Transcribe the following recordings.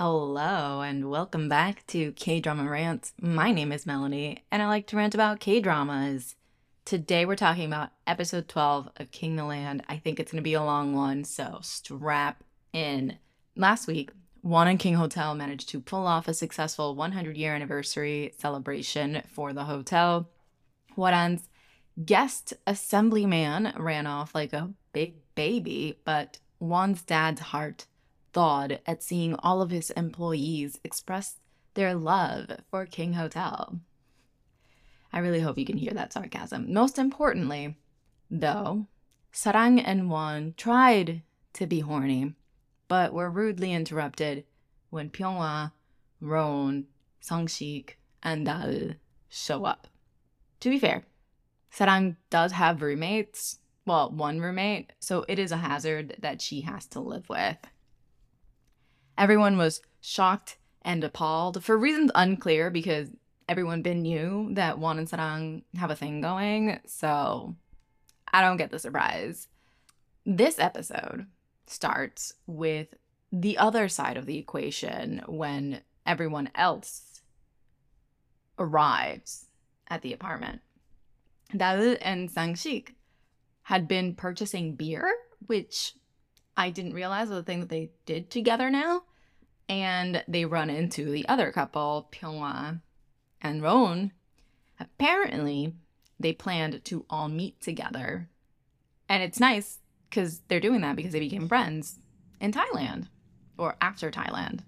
Hello, and welcome back to K Drama Rants. My name is Melanie, and I like to rant about K dramas. Today, we're talking about episode 12 of King the Land. I think it's going to be a long one, so strap in. Last week, Won and King Hotel managed to pull off a successful 100 year anniversary celebration for the hotel. Hwaran's guest assemblyman ran off like a big baby, but Won's dad's heart thawed at seeing all of his employees express their love for King Hotel. I really hope you can hear that sarcasm. Most importantly, though, Sarang and Won tried to be horny, but were rudely interrupted when Pyonghwa, Roan, Sangshik, and Dal show up. To be fair, Sarang does have roommates, well, one roommate, so it is a hazard that she has to live with. Everyone was shocked and appalled for reasons unclear because everyone been knew that Won and Sarang have a thing going, so I don't get the surprise. This episode starts with the other side of the equation when everyone else arrives at the apartment. Dal and Sangshik had been purchasing beer, which I didn't realize was a thing that they did together now. And they run into the other couple, Pyonghwa and Roan. Apparently, they planned to all meet together. And it's nice because they're doing that because they became friends in Thailand or after Thailand.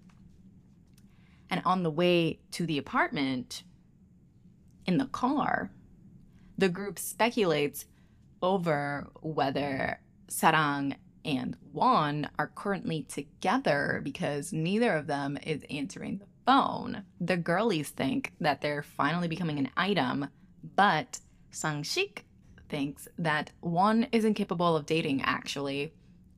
And on the way to the apartment, in the car, the group speculates over whether Sarang and Won are currently together because neither of them is answering the phone. The girlies think that they're finally becoming an item, but Sangshik thinks that Won is incapable of dating actually.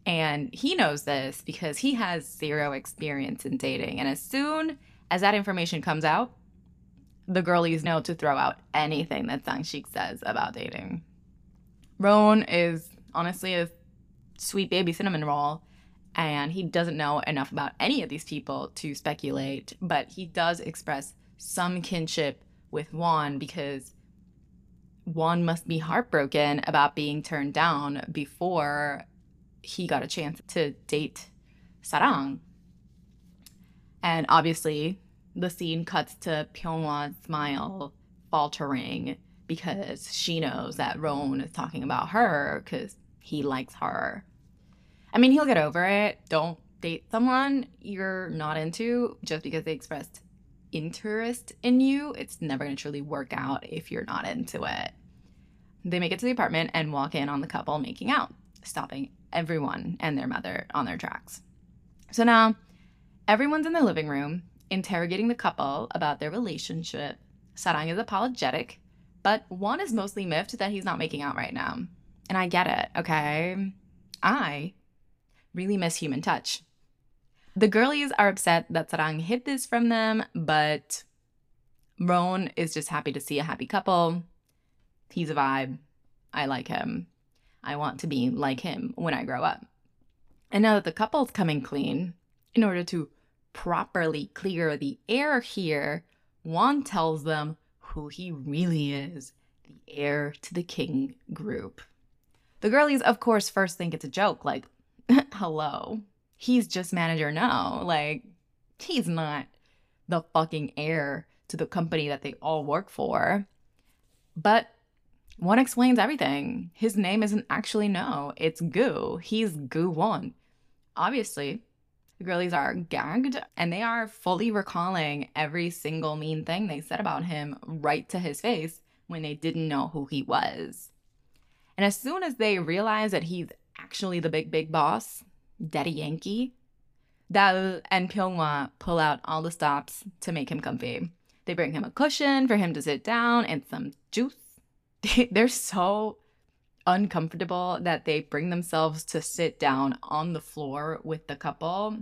And he knows this because he has zero experience in dating. And as soon as that information comes out, the girlies know to throw out anything that Sangshik says about dating. Roan is honestly a sweet baby cinnamon roll, and he doesn't know enough about any of these people to speculate, but he does express some kinship with Won because Won must be heartbroken about being turned down before he got a chance to date Sarang. And obviously, the scene cuts to Pyonghwa's smile faltering because she knows that Roan is talking about her because he likes her. I mean, he'll get over it. Don't date someone you're not into just because they expressed interest in you. It's never going to truly work out if you're not into it. They make it to the apartment and walk in on the couple making out, stopping everyone and their mother on their tracks. So now everyone's in the living room interrogating the couple about their relationship. Sarang is apologetic, but Won is mostly miffed that he's not making out right now. And I get it, okay? I really miss human touch. The girlies are upset that Sarang hid this from them, but Roan is just happy to see a happy couple. He's a vibe. I like him. I want to be like him when I grow up. And now that the couple's coming clean, in order to properly clear the air here, Won tells them who he really is the heir to the king group. The girlies, of course, first think it's a joke, like, hello, he's just manager now. Like, he's not the fucking heir to the company that they all work for. But Won explains everything. His name isn't actually No, it's Gu. He's Gu Won. Obviously, the girlies are gagged and they are fully recalling every single mean thing they said about him right to his face when they didn't know who he was. And as soon as they realize that he's actually the big, big boss, Daddy Yankee, Dal and Pyonghwa pull out all the stops to make him comfy. They bring him a cushion for him to sit down and some juice. They're so uncomfortable that they bring themselves to sit down on the floor with the couple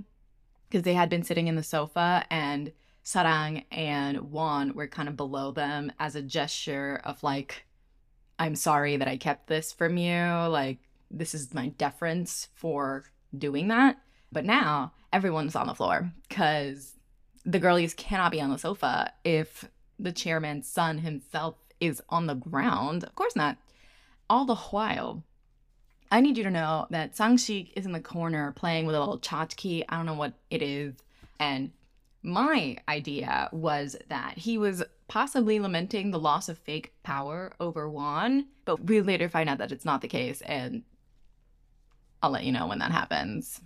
because they had been sitting in the sofa and Sarang and Won were kind of below them as a gesture of like, I'm sorry that I kept this from you. Like, this is my deference for doing that. But now everyone's on the floor because the girlies cannot be on the sofa if the chairman's son himself is on the ground. Of course not. All the while, I need you to know that Sang-shik is in the corner playing with a little tchotchke. I don't know what it is. And my idea was that he was possibly lamenting the loss of fake power over Won, but we later find out that it's not the case, and I'll let you know when that happens.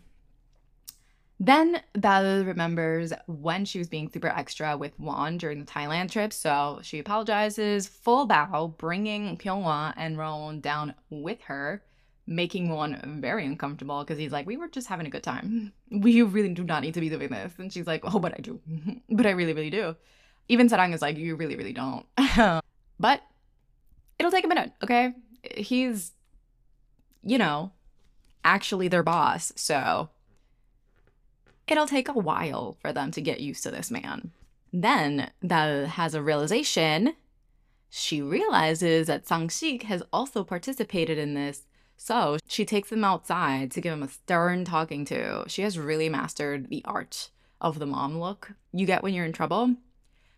Then Belle remembers when she was being super extra with Won during the Thailand trip, so she apologizes, full bow, bringing Pyonghwa and Roan down with her, making Won very uncomfortable because he's like, "We were just having a good time. We really do not need to be doing this." And she's like, "Oh, but I do. but I really, really do." Even Sarang is like, "You really, really don't." but it'll take a minute, okay? He's, you know, actually their boss, so it'll take a while for them to get used to this man. Then Dal has a realization. She realizes that Sang-shik has also participated in this. So she takes him outside to give him a stern talking to. She has really mastered the art of the mom look you get when you're in trouble.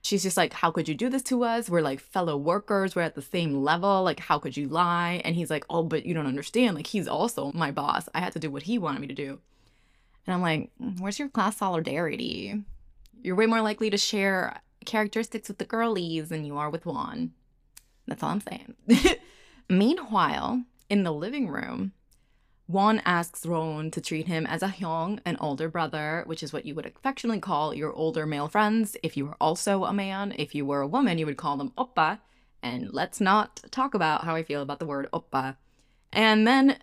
She's just like, How could you do this to us? We're like fellow workers. We're at the same level. Like, how could you lie? And he's like, Oh, but you don't understand. Like, he's also my boss. I had to do what he wanted me to do. And I'm like, mm, where's your class solidarity? You're way more likely to share characteristics with the girlies than you are with Won. That's all I'm saying. Meanwhile, in the living room, Won asks Roan to treat him as a hyung, an older brother, which is what you would affectionately call your older male friends if you were also a man. If you were a woman, you would call them oppa. And let's not talk about how I feel about the word oppa. And then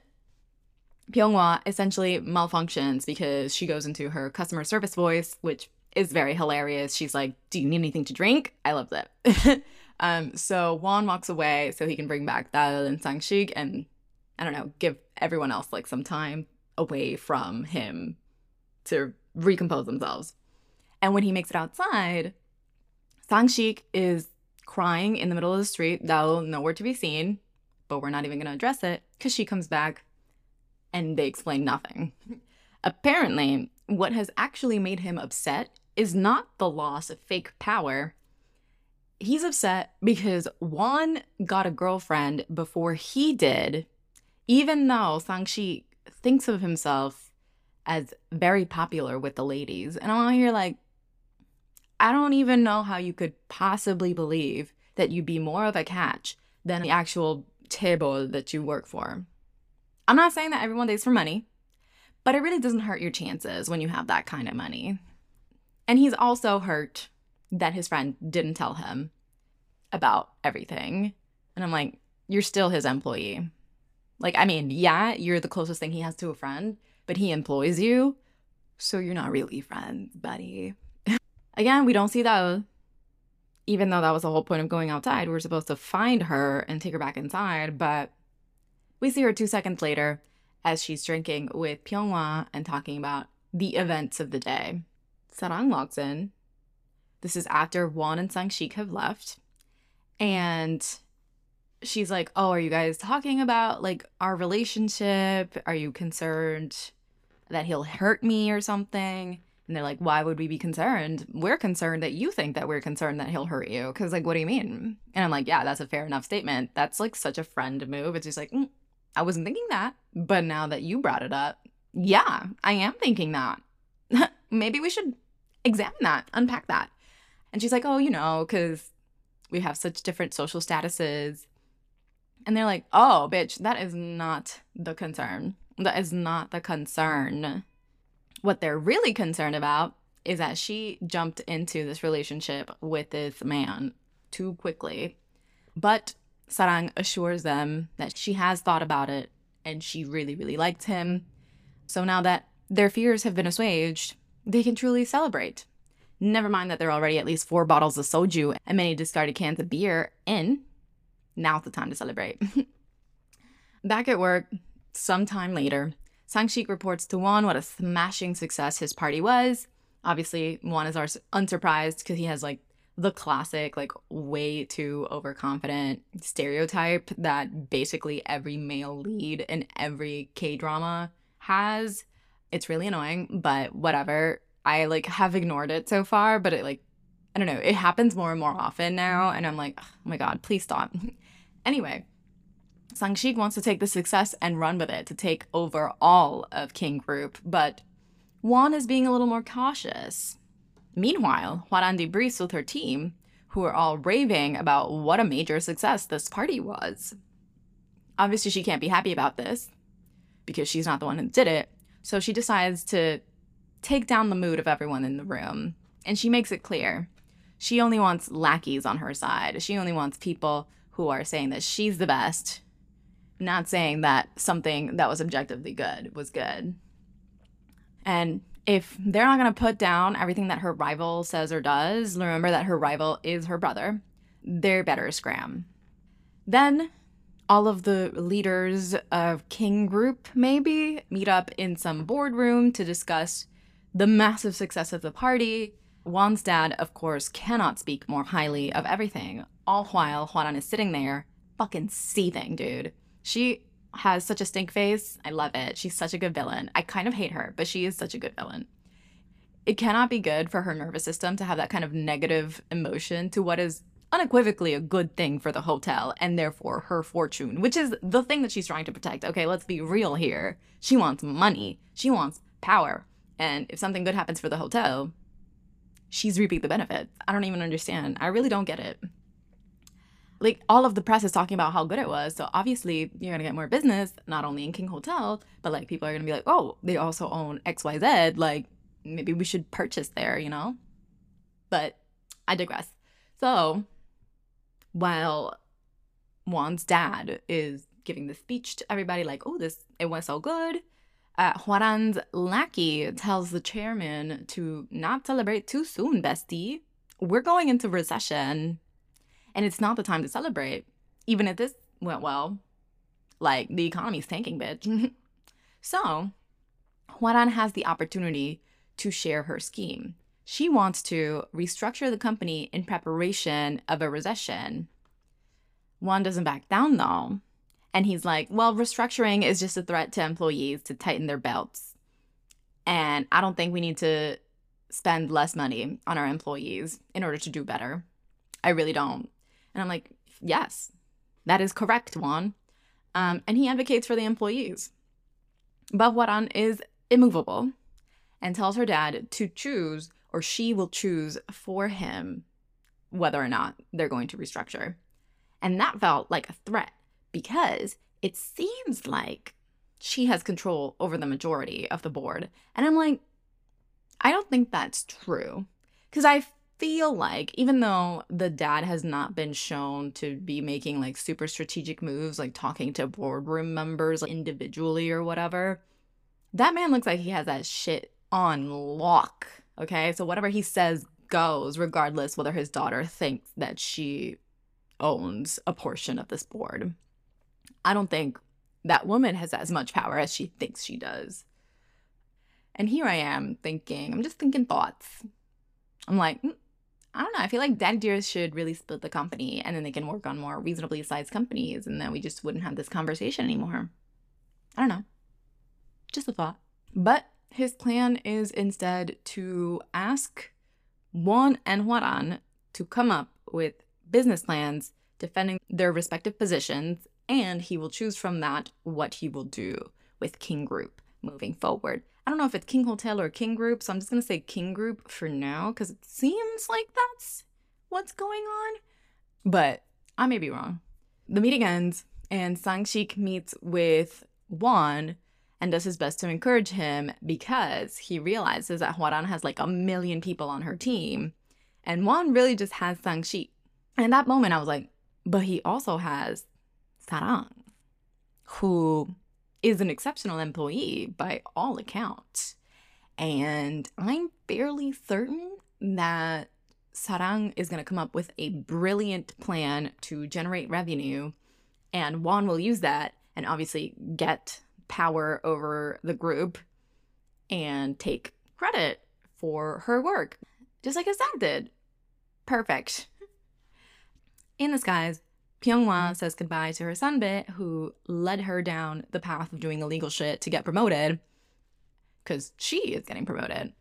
Pyonghwa essentially malfunctions because she goes into her customer service voice, which is very hilarious. She's like, "Do you need anything to drink?" I love that. um, so Won walks away so he can bring back Dal and Sang-shik and I don't know, give everyone else like some time away from him to recompose themselves. And when he makes it outside, Sang-shik is crying in the middle of the street, Dal nowhere to be seen, but we're not even to address it because she comes back and they explain nothing. Apparently, what has actually made him upset is not the loss of fake power. He's upset because Won got a girlfriend before he did, even though Sang-shik thinks of himself as very popular with the ladies. And I'm here like, I don't even know how you could possibly believe that you'd be more of a catch than the actual table that you work for. I'm not saying that everyone dates for money, but it really doesn't hurt your chances when you have that kind of money. And he's also hurt that his friend didn't tell him about everything. And I'm like, you're still his employee. Like, I mean, yeah, you're the closest thing he has to a friend, but he employs you. So you're not really friends, buddy. Again, we don't see that. Even though that was the whole point of going outside, we we're supposed to find her and take her back inside, but we see her two seconds later as she's drinking with Pyonghwa and talking about the events of the day. Sarang walks in. This is after Won and Sang-shik have left. And she's like, Oh, are you guys talking about like our relationship? Are you concerned that he'll hurt me or something? And they're like, Why would we be concerned? We're concerned that you think that we're concerned that he'll hurt you. Cause like, what do you mean? And I'm like, Yeah, that's a fair enough statement. That's like such a friend move. It's just like, mm, I wasn't thinking that. But now that you brought it up, yeah, I am thinking that. Maybe we should examine that, unpack that. And she's like, oh, you know, because we have such different social statuses. And they're like, oh, bitch, that is not the concern. That is not the concern. What they're really concerned about is that she jumped into this relationship with this man too quickly. But Sarang assures them that she has thought about it and she really, really liked him. So now that their fears have been assuaged, they can truly celebrate. Never mind that there are already at least four bottles of soju and many discarded cans of beer in. Now's the time to celebrate. Back at work, sometime later, Sang-shik reports to Won what a smashing success his party was. Obviously, Won is unsurprised because he has like the classic, like, way too overconfident stereotype that basically every male lead in every K drama has. It's really annoying, but whatever. I like have ignored it so far, but it like I don't know, it happens more and more often now and I'm like, oh my god, please stop. anyway, Sang-shik wants to take the success and run with it to take over all of King Group, but Won is being a little more cautious. Meanwhile, Hwaran debriefs with her team, who are all raving about what a major success this party was. Obviously, she can't be happy about this because she's not the one who did it, so she decides to take down the mood of everyone in the room. And she makes it clear she only wants lackeys on her side. She only wants people who are saying that she's the best, not saying that something that was objectively good was good. And if they're not going to put down everything that her rival says or does, remember that her rival is her brother, they're better scram. Then all of the leaders of King Group maybe meet up in some boardroom to discuss the massive success of the party. Won's dad, of course, cannot speak more highly of everything, all while Hwaran is sitting there fucking seething, dude. She has such a stink face. I love it. She's such a good villain. I kind of hate her, but she is such a good villain. It cannot be good for her nervous system to have that kind of negative emotion to what is unequivocally a good thing for the hotel and therefore her fortune, which is the thing that she's trying to protect. Okay, let's be real here. She wants money, she wants power. And if something good happens for the hotel, she's reaping the benefits. I don't even understand. I really don't get it like all of the press is talking about how good it was. So obviously you're gonna get more business, not only in King Hotel, but like people are gonna be like, oh, they also own XYZ. Like maybe we should purchase there, you know? But I digress. So while Won's dad is giving the speech to everybody, like, oh, this it went so good. Uh, Hwaran's lackey tells the chairman to not celebrate too soon, bestie. We're going into recession and it's not the time to celebrate. Even if this went well, like the economy's tanking, bitch. so, Hwaran has the opportunity to share her scheme. She wants to restructure the company in preparation of a recession. Won doesn't back down though. And he's like, well, restructuring is just a threat to employees to tighten their belts. And I don't think we need to spend less money on our employees in order to do better. I really don't. And I'm like, yes, that is correct, Won. Um, and he advocates for the employees. But Hwaran is immovable and tells her dad to choose, or she will choose for him, whether or not they're going to restructure. And that felt like a threat because it seems like she has control over the majority of the board. And I'm like, I don't think that's true. Because I feel like even though the dad has not been shown to be making like super strategic moves like talking to boardroom members like, individually or whatever that man looks like he has that shit on lock okay so whatever he says goes regardless whether his daughter thinks that she owns a portion of this board i don't think that woman has as much power as she thinks she does and here i am thinking i'm just thinking thoughts i'm like mm, I don't know. I feel like Daddy Dearest should really split the company and then they can work on more reasonably sized companies and then we just wouldn't have this conversation anymore. I don't know. Just a thought. But his plan is instead to ask Won and Hwaran to come up with business plans defending their respective positions, and he will choose from that what he will do with King Group moving forward. I don't know if it's King Hotel or King Group, so I'm just gonna say King Group for now because it seems like that's what's going on. But I may be wrong. The meeting ends, and Sang-shik meets with Won and does his best to encourage him because he realizes that Hwaran has like a million people on her team, and Won really just has Sang-shik. And that moment, I was like, but he also has Sarang, who is an exceptional employee by all accounts. And I'm fairly certain that Sarang is going to come up with a brilliant plan to generate revenue, and Won will use that and obviously get power over the group and take credit for her work, just like his dad did. Perfect. In the skies, Pyonghwa mm-hmm. says goodbye to her sunbae, who led her down the path of doing illegal shit to get promoted, because she is getting promoted.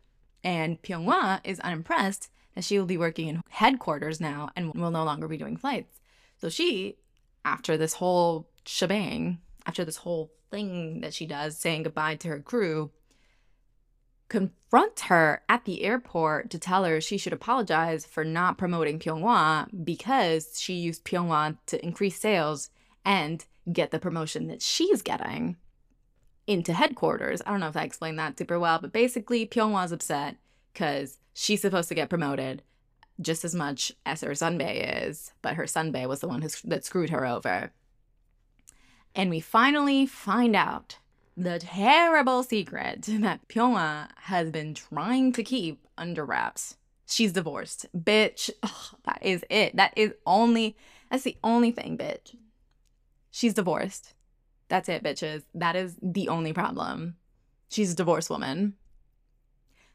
And Pyonghwa is unimpressed that she will be working in headquarters now and will no longer be doing flights. So she, after this whole shebang, after this whole thing that she does, saying goodbye to her crew, confronts her at the airport to tell her she should apologize for not promoting Pyonghwa because she used Pyonghwa to increase sales and get the promotion that she's getting into headquarters. I don't know if I explained that super well, but basically Pyonghwa's upset because she's supposed to get promoted just as much as her sunbae is, but her sunbae was the one who, that screwed her over. And we finally find out the terrible secret that Pyonghwa has been trying to keep under wraps. She's divorced. Bitch. Ugh, that is it. That is only, that's the only thing, bitch. She's divorced. That's it, bitches. That is the only problem. She's a divorced woman.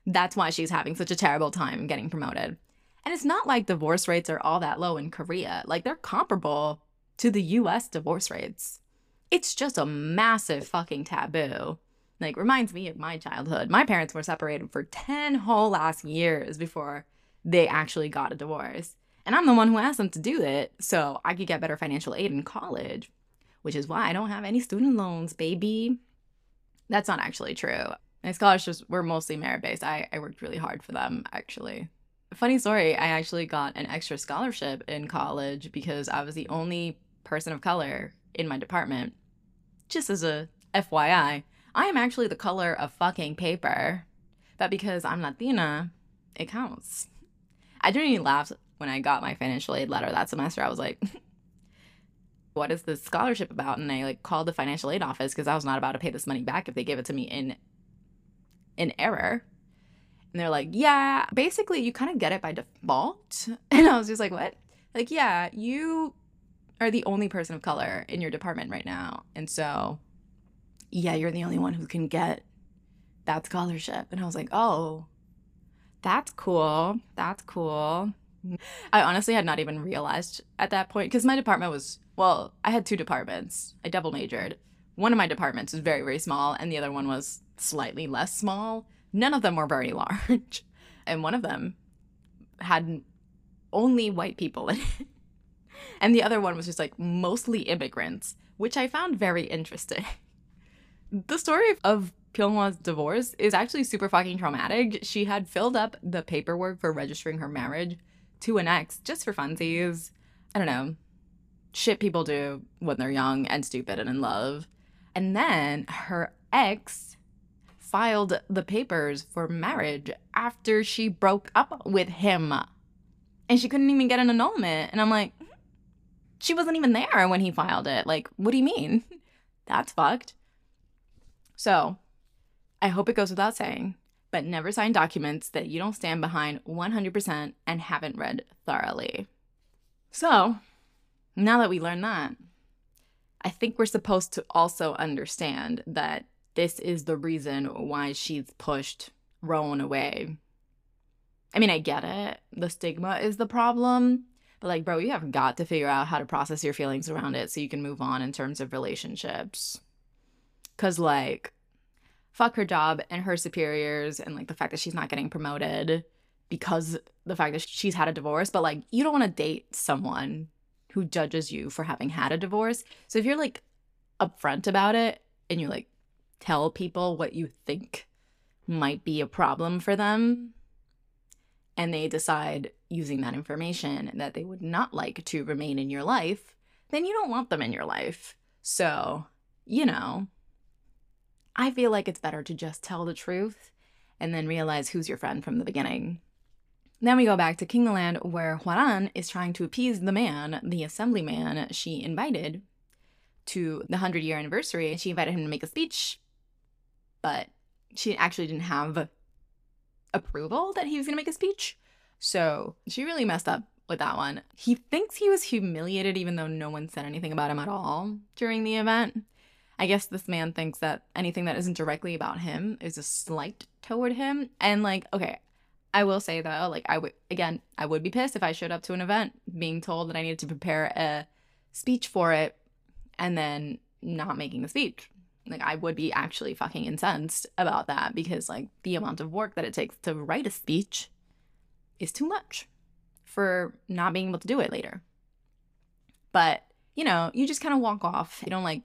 That's why she's having such a terrible time getting promoted. And it's not like divorce rates are all that low in Korea. Like they're comparable to the US divorce rates. It's just a massive fucking taboo. Like reminds me of my childhood. My parents were separated for 10 whole last years before they actually got a divorce. And I'm the one who asked them to do it so I could get better financial aid in college, which is why I don't have any student loans, baby. That's not actually true. My scholarships were mostly merit based. I, I worked really hard for them, actually. Funny story, I actually got an extra scholarship in college because I was the only person of color in my department. Just as a FYI, I am actually the color of fucking paper. But because I'm Latina, it counts. I didn't even laugh when I got my financial aid letter that semester. I was like, what is this scholarship about? And I like called the financial aid office because I was not about to pay this money back if they gave it to me in in error. And they're like, yeah, basically you kind of get it by default. And I was just like, what? Like, yeah, you are the only person of color in your department right now. And so, yeah, you're the only one who can get that scholarship. And I was like, oh, that's cool. That's cool. I honestly had not even realized at that point because my department was, well, I had two departments. I double majored. One of my departments was very, very small, and the other one was slightly less small. None of them were very large. And one of them had only white people in it. And the other one was just like mostly immigrants, which I found very interesting. The story of Pyonghwa's divorce is actually super fucking traumatic. She had filled up the paperwork for registering her marriage to an ex just for funsies. I don't know. Shit people do when they're young and stupid and in love. And then her ex filed the papers for marriage after she broke up with him. And she couldn't even get an annulment. And I'm like, she wasn't even there when he filed it. Like, what do you mean? That's fucked. So, I hope it goes without saying, but never sign documents that you don't stand behind 100% and haven't read thoroughly. So, now that we learned that, I think we're supposed to also understand that this is the reason why she's pushed Roan away. I mean, I get it. The stigma is the problem. But, like, bro, you have got to figure out how to process your feelings around it so you can move on in terms of relationships. Because, like, fuck her job and her superiors and, like, the fact that she's not getting promoted because the fact that she's had a divorce. But, like, you don't want to date someone who judges you for having had a divorce. So, if you're, like, upfront about it and you, like, tell people what you think might be a problem for them and they decide using that information that they would not like to remain in your life, then you don't want them in your life. So, you know, I feel like it's better to just tell the truth and then realize who's your friend from the beginning. Then we go back to Kingland, where Hwaran is trying to appease the man, the assemblyman she invited to the 100 year anniversary. She invited him to make a speech but she actually didn't have approval that he was going to make a speech. So she really messed up with that one. He thinks he was humiliated even though no one said anything about him at all during the event. I guess this man thinks that anything that isn't directly about him is a slight toward him. And like, okay, I will say though, like I would again, I would be pissed if I showed up to an event being told that I needed to prepare a speech for it and then not making the speech Like I would be actually fucking incensed about that because like the amount of work that it takes to write a speech is too much for not being able to do it later. But, you know, you just kind of walk off. You don't like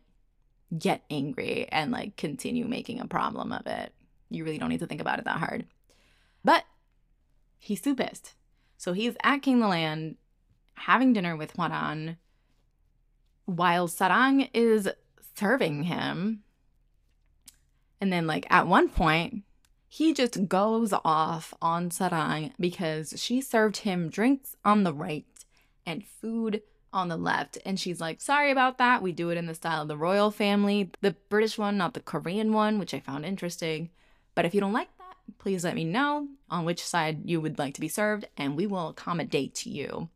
get angry and like continue making a problem of it. You really don't need to think about it that hard. But he's too pissed. So he's at King the Land having dinner with Hwaran while Sarang is serving him. And then, like, at one point, he just goes off on Sarang because she served him drinks on the right and food on the left. And she's like, sorry about that. We do it in the style of the royal family, the British one, not the Korean one, which I found interesting. But if you don't like that, please let me know on which side you would like to be served, and we will accommodate to you.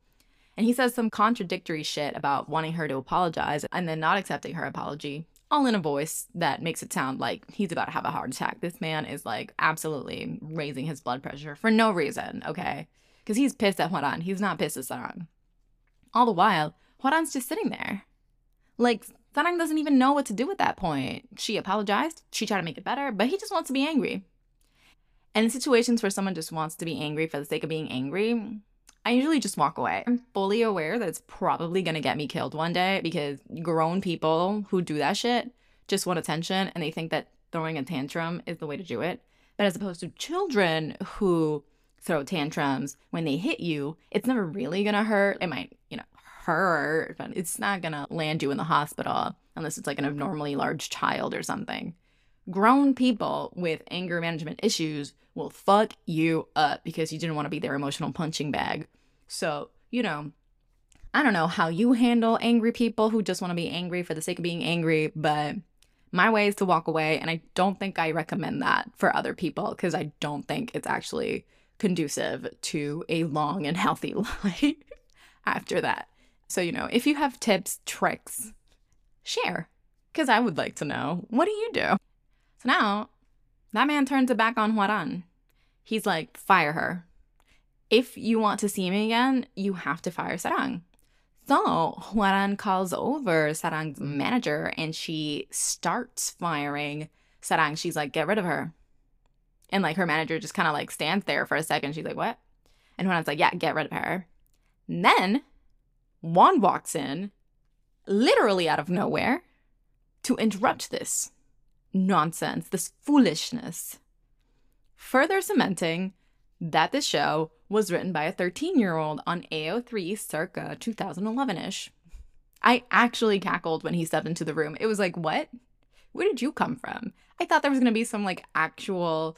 And he says some contradictory shit about wanting her to apologize and then not accepting her apology, all in a voice that makes it sound like he's about to have a heart attack. This man is like absolutely raising his blood pressure for no reason, okay? Because he's pissed at Hwaran. He's not pissed at Sarang. All the while, Hwaran's just sitting there. Like, Sarang doesn't even know what to do at that point. She apologized, she tried to make it better, but he just wants to be angry. And in situations where someone just wants to be angry for the sake of being angry, I usually just walk away. I'm fully aware that it's probably gonna get me killed one day because grown people who do that shit just want attention and they think that throwing a tantrum is the way to do it. But as opposed to children who throw tantrums when they hit you, it's never really gonna hurt. It might, you know, hurt, but it's not gonna land you in the hospital unless it's like an abnormally large child or something. Grown people with anger management issues will fuck you up because you didn't want to be their emotional punching bag. So, you know, I don't know how you handle angry people who just want to be angry for the sake of being angry, but my way is to walk away. And I don't think I recommend that for other people because I don't think it's actually conducive to a long and healthy life after that. So, you know, if you have tips, tricks, share because I would like to know what do you do? So now that man turns it back on Hwaran. He's like, fire her if you want to see me again, you have to fire Sarang. So Hwaran calls over Sarang's manager and she starts firing Sarang. She's like, get rid of her. And like her manager just kind of like stands there for a second. She's like, what? And Hwaran's like, yeah, get rid of her. And then Won walks in, literally out of nowhere, to interrupt this nonsense, this foolishness, further cementing that the show was written by a 13 year old on AO3 circa 2011 ish. I actually cackled when he stepped into the room. It was like, what? Where did you come from? I thought there was going to be some like actual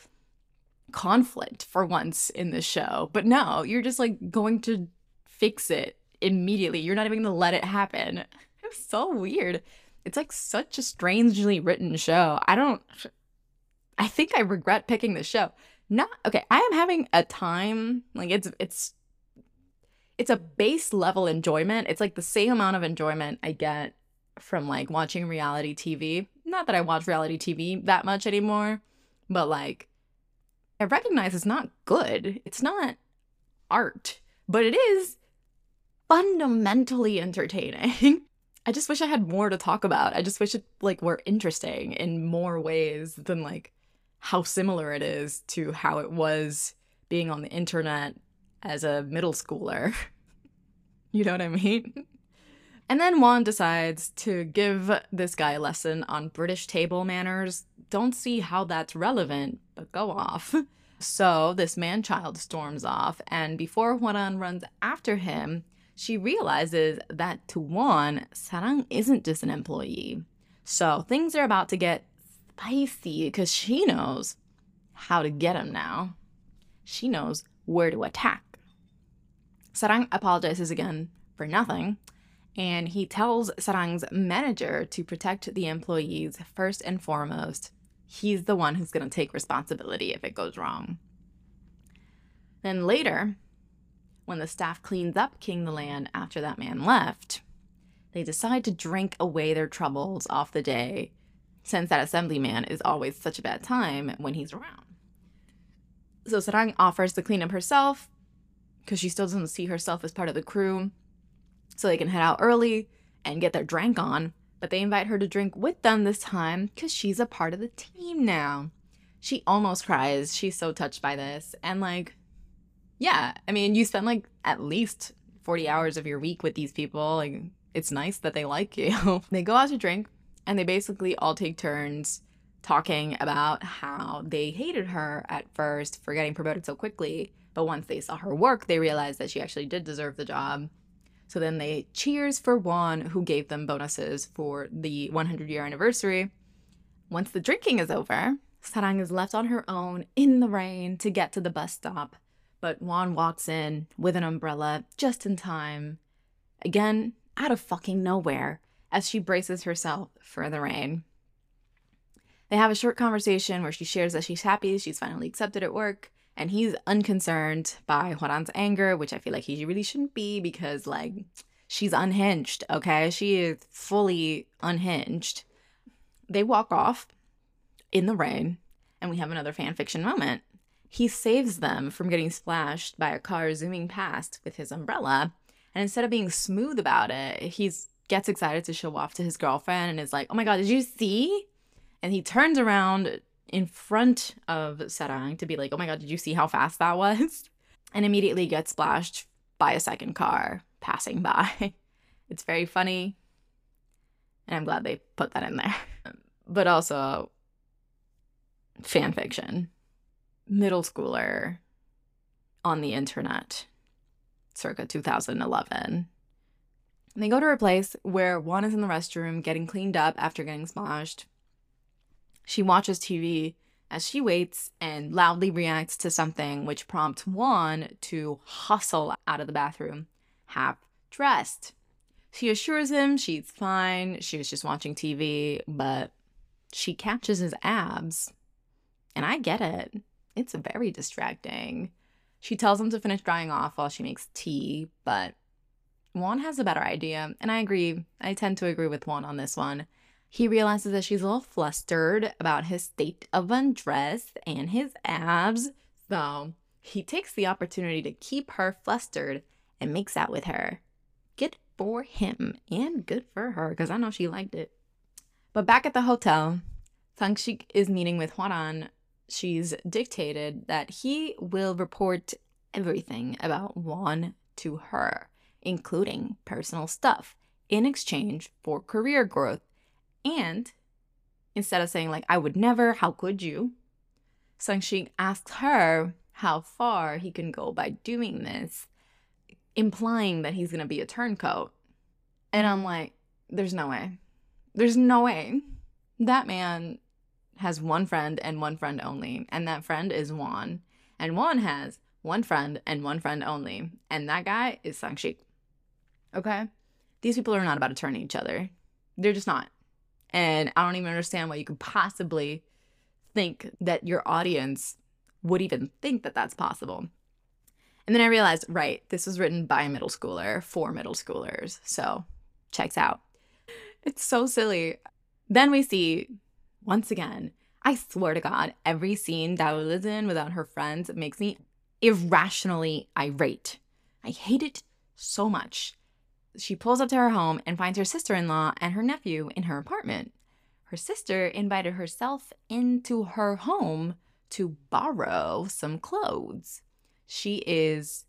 conflict for once in this show, but no, you're just like going to fix it immediately. You're not even going to let it happen. It's so weird. It's like such a strangely written show. I don't, I think I regret picking this show not okay i am having a time like it's it's it's a base level enjoyment. It's like the same amount of enjoyment i get from like watching reality tv not that i watch reality tv that much anymore but like i recognize it's not good. It's not art but it is fundamentally entertaining. I just wish i had more to talk about. I just wish it like were interesting in more ways than like how similar it is to how it was being on the internet as a middle schooler. you know what I mean? And then Won decides to give this guy a lesson on British table manners. Don't see how that's relevant, but go off. So this man child storms off, and before Hwaran runs after him, she realizes that to Won, Sarang isn't just an employee. So things are about to get spicy because she knows how to get him now. She knows where to attack. Sarang apologizes again for nothing, and he tells Sarang's manager to protect the employees first and foremost. He's the one who's going to take responsibility if it goes wrong. Then later, when the staff cleans up King the Land after that man left, they decide to drink away their troubles off the day since that assemblyman is always such a bad time when he's around. So Sarang offers to clean up herself because she still doesn't see herself as part of the crew. So they can head out early and get their drank on But they invite her to drink with them this time because she's a part of the team now. She almost cries. She's so touched by this. And like, yeah, I mean, you spend like at least 40 hours of your week with these people. Like, it's nice that they like you. they go out to drink and they basically all take turns talking about how they hated her at first for getting promoted so quickly. But once they saw her work, they realized that she actually did deserve the job. So then they cheers for Won, who gave them bonuses for the 100 year anniversary. Once the drinking is over, Sarang is left on her own in the rain to get to the bus stop. But Won walks in with an umbrella just in time. Again, out of fucking nowhere, as she braces herself for the rain. They have a short conversation where she shares that she's happy she's finally accepted at work, and he's unconcerned by Hwaran's anger, which I feel like he really shouldn't be because, like, she's unhinged, okay? She is fully unhinged. They walk off in the rain, and we have another fan fiction moment. He saves them from getting splashed by a car zooming past with his umbrella, and instead of being smooth about it, he gets excited to show off to his girlfriend and is like, "Oh my god, did you see?" And he turns around in front of Sarang to be like, "Oh my god, did you see how fast that was?" And immediately gets splashed by a second car passing by. It's very funny. And I'm glad they put that in there. But also fan fiction. Middle schooler on the internet circa 2011. They go to her place where Won is in the restroom getting cleaned up after getting splashed. She watches TV as she waits and loudly reacts to something which prompts Won to hustle out of the bathroom, half dressed. She assures him she's fine, she was just watching TV, but she catches his abs. And I get it. It's very distracting. She tells him to finish drying off while she makes tea, but Won has a better idea, and I agree. I tend to agree with Won on this one. He realizes that she's a little flustered about his state of undress and his abs, so he takes the opportunity to keep her flustered and makes out with her. Good for him and good for her, because I know she liked it. But back at the hotel, Sangshik is meeting with Hwaran. She's dictated that he will report everything about Won to her, including personal stuff, in exchange for career growth and instead of saying, like, I would never, how could you? Sangshik asks her how far he can go by doing this, implying that he's to be a turncoat. And I'm like, there's no way. There's no way. That man has one friend and one friend only, and that friend is Won. And Won has one friend and one friend only, and that guy is Sangshik. Okay? These people are not about to turn each other. They're just not. And I don't even understand why you could possibly think that your audience would even think that that's possible. And then I realized, right, this was written by a middle schooler for middle schoolers. So, checks out. It's so silly. Then we see, once again, I swear to God, every scene Dal lives in without her friends makes me irrationally irate. I hate it so much she pulls up to her home and finds her sister in law and her nephew in her apartment. Her sister invited herself into her home to borrow some clothes. She is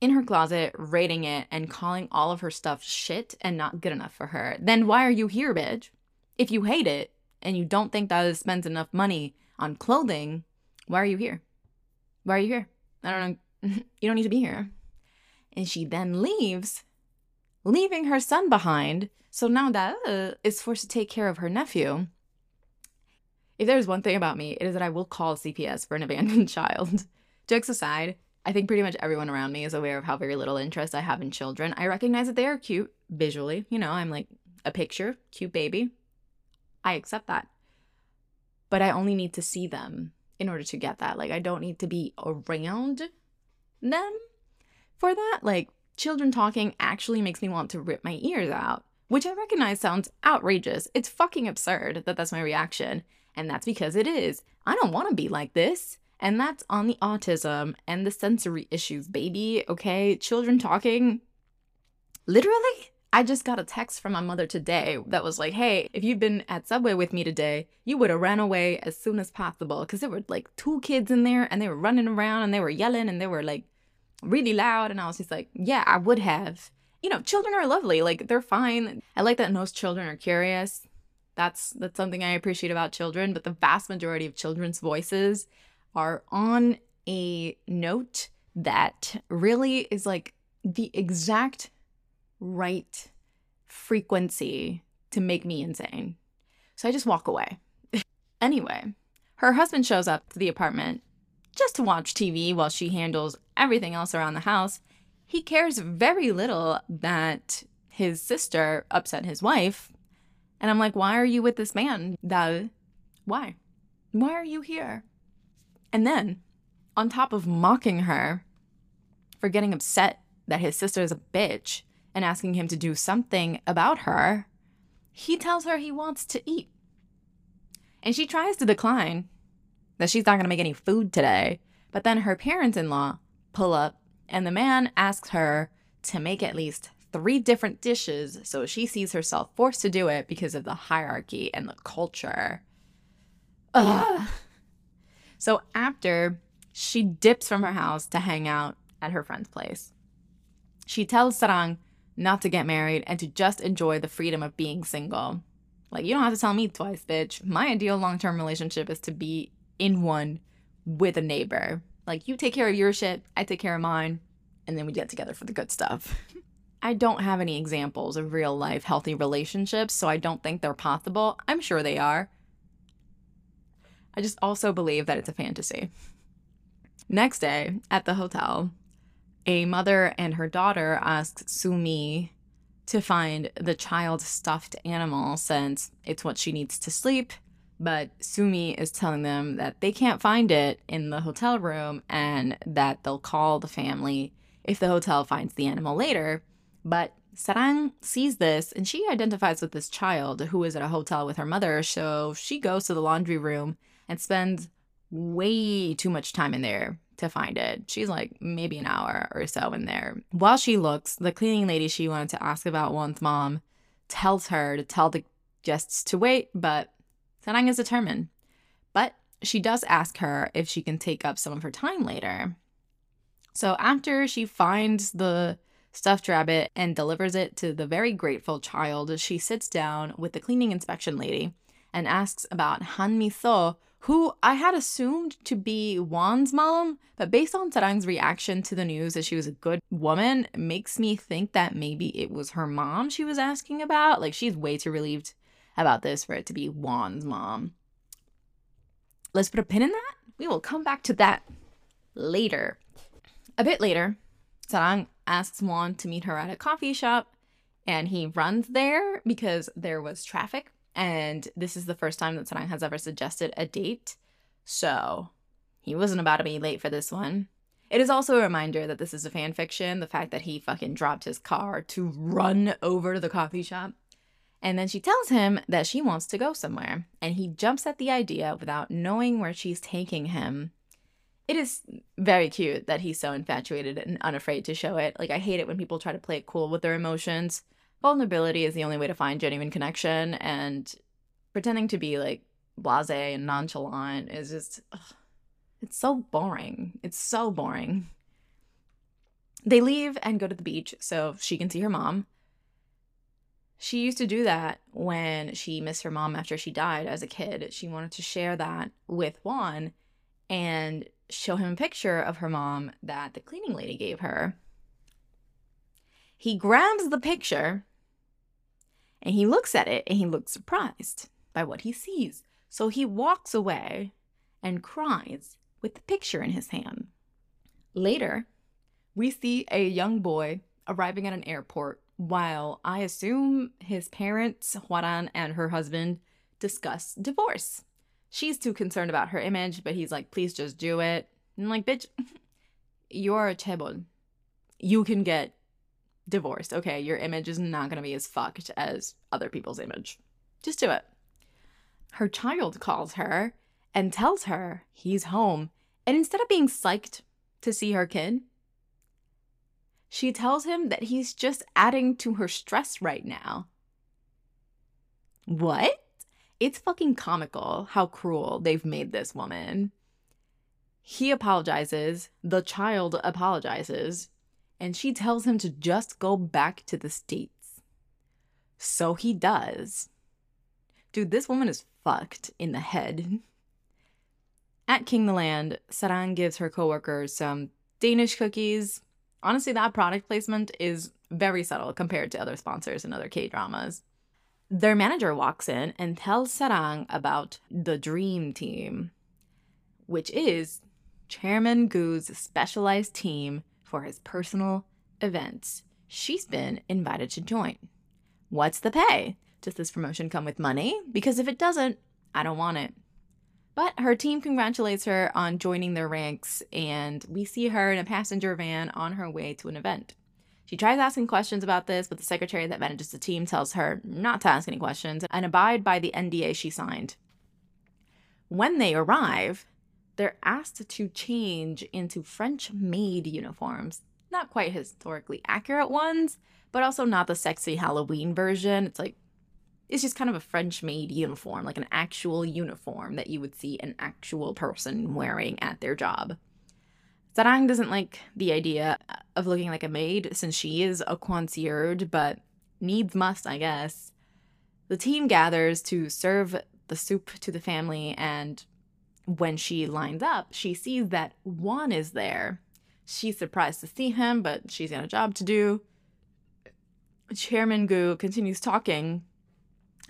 in her closet, rating it and calling all of her stuff shit and not good enough for her. Then why are you here, bitch? If you hate it and you don't think that it spends enough money on clothing, why are you here? Why are you here? I don't know. you don't need to be here. And she then leaves leaving her son behind. So now that uh, is forced to take care of her nephew. If there's one thing about me, it is that I will call CPS for an abandoned child. Jokes aside, I think pretty much everyone around me is aware of how very little interest I have in children. I recognize that they are cute visually. You know, I'm like a picture, cute baby. I accept that. But I only need to see them in order to get that. Like, I don't need to be around them for that. Like, children talking actually makes me want to rip my ears out, which I recognize sounds outrageous. It's fucking absurd that that's my reaction. And that's because it is. I don't want to be like this. And that's on the autism and the sensory issues, baby. Okay? Children talking. Literally? I just got a text from my mother today that was like, hey, if you'd been at Subway with me today, you would have ran away as soon as possible. Because there were like two kids in there and they were running around and they were yelling and they were like really loud. And I was just like, yeah, I would have. You know, children are lovely. Like they're fine. I like that most children are curious. That's that's something I appreciate about children, but the vast majority of children's voices are on a note that really is like the exact right frequency to make me insane. So I just walk away. anyway, her husband shows up to the apartment just to watch TV while she handles everything else around the house. He cares very little that his sister upset his wife. And I'm like, why are you with this man? Why? Why are you here? And then, on top of mocking her for getting upset that his sister is a bitch, and asking him to do something about her, he tells her he wants to eat. And she tries to decline that she's not going to make any food today. But then her parents in law pull up, and the man asks her to make at least three different dishes. So she sees herself forced to do it because of the hierarchy and the culture. Ugh. So after she dips from her house to hang out at her friend's place, she tells Sarang not to get married, and to just enjoy the freedom of being single. Like, you don't have to tell me twice, bitch. My ideal long term relationship is to be in one with a neighbor. Like, you take care of your shit, I take care of mine, and then we get together for the good stuff. I don't have any examples of real life healthy relationships, so I don't think they're possible. I'm sure they are. I just also believe that it's a fantasy. Next day, at the hotel, a mother and her daughter ask Sumi to find the child's stuffed animal since it's what she needs to sleep. But Sumi is telling them that they can't find it in the hotel room and that they'll call the family if the hotel finds the animal later. But Sarang sees this and she identifies with this child who is at a hotel with her mother. So she goes to the laundry room and spends way too much time in there to find it. She's like maybe an hour or so in there. While she looks, the cleaning lady she wanted to ask about Won's mom tells her to tell the guests to wait, but Sarang is determined. But she does ask her if she can take up some of her time later. So after she finds the stuffed rabbit and delivers it to the very grateful child, she sits down with the cleaning inspection lady and asks about Han Mi So, who I had assumed to be Won's mom, but based on Sarang's reaction to the news that she was a good woman, makes me think that maybe it was her mom she was asking about. Like she's way too relieved about this for it to be Won's mom. Let's put a pin in that. We will come back to that later. A bit later, Sarang asks Won to meet her at a coffee shop, and he runs there because there was traffic and this is the first time that Sarang has ever suggested a date. So he wasn't about to be late for this one. It is also a reminder that this is a fan fiction, the fact that he fucking dropped his car to run over to the coffee shop. And then she tells him that she wants to go somewhere, and he jumps at the idea without knowing where she's taking him. It is very cute that he's so infatuated and unafraid to show it. Like, I hate it when people try to play it cool with their emotions. Vulnerability is the only way to find genuine connection. And pretending to be like blasé and nonchalant is just ugh, it's so boring. It's so boring. They leave and go to the beach so she can see her mom she used to do that when she missed her mom after she died as a kid she wanted to share that with Won and show him a picture of her mom that the cleaning lady gave her he grabs the picture and he looks at it and he looks surprised by what he sees. So he walks away and cries with the picture in his hand. Later, we see a young boy arriving at an airport while I assume his parents, Hwaran, and her husband discuss divorce. She's too concerned about her image, but he's like, please just do it. And I'm like, bitch, you're a chaebol. You can get divorced. Okay, your image is not to be as fucked as other people's image. Just do it. Her child calls her and tells her he's home. And instead of being psyched to see her kid, She tells him that he's just adding to her stress right now. What? It's fucking comical how cruel they've made this woman. He apologizes, the child apologizes, and she tells him to just go back to the States. So he does. Dude, this woman is fucked in the head. At King the Land, Sarang gives her coworkers some Danish cookies. Honestly, that product placement is very subtle compared to other sponsors and other K dramas. Their manager walks in and tells Sarang about the Dream Team, which is Chairman Gu's specialized team for his personal events. She's been invited to join. What's the pay? Does this promotion come with money? Because if it doesn't, I don't want it. But her team congratulates her on joining their ranks, and we see her in a passenger van on her way to an event. She tries asking questions about this, but the secretary that manages the team tells her not to ask any questions and abide by the NDA she signed. When they arrive, they're asked to change into French maid uniforms. Not quite historically accurate ones, but also not the sexy Halloween version. It's like it's just kind of a French maid uniform, like an actual uniform that you would see an actual person wearing at their job. Sarang doesn't like the idea of looking like a maid since she is a concierge, but needs must, I guess. The team gathers to serve the soup to the family, and when she lines up, she sees that Won is there. She's surprised to see him, but she's got a job to do. Chairman Gu continues talking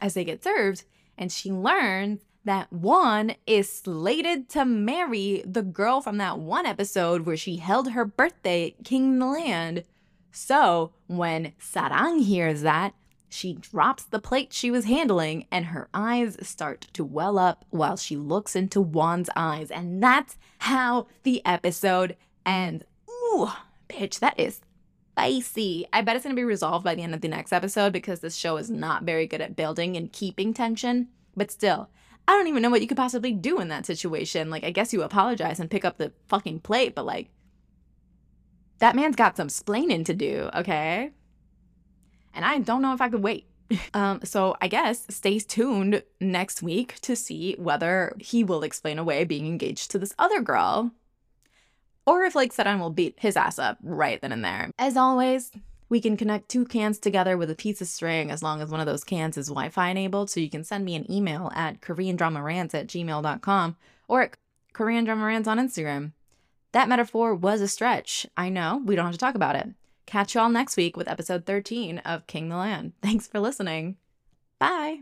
as they get served, and she learns that Won is slated to marry the girl from that one episode where she held her birthday at King the Land. So when Sarang hears that, she drops the plate she was handling and her eyes start to well up while she looks into Won's eyes. And that's how the episode ends. Ooh, bitch, that is spicy. I bet it's going to be resolved by the end of the next episode because this show is not very good at building and keeping tension. But still, I don't even know what you could possibly do in that situation. Like, I guess you apologize and pick up the fucking plate, but like, that man's got some splaining to do, okay? And I don't know if I could wait. Um, so I guess stay tuned next week to see whether he will explain away being engaged to this other girl or if Lake Sarang will beat his ass up right then and there. As always, we can connect two cans together with a piece of string as long as one of those cans is Wi Fi enabled. So you can send me an email at KoreanDramaRants at gmail.com or at Korean Drama Rants on Instagram. That metaphor was a stretch. I know, we don't have to talk about it. Catch y'all next week with episode 13 of King the Land. Thanks for listening. Bye.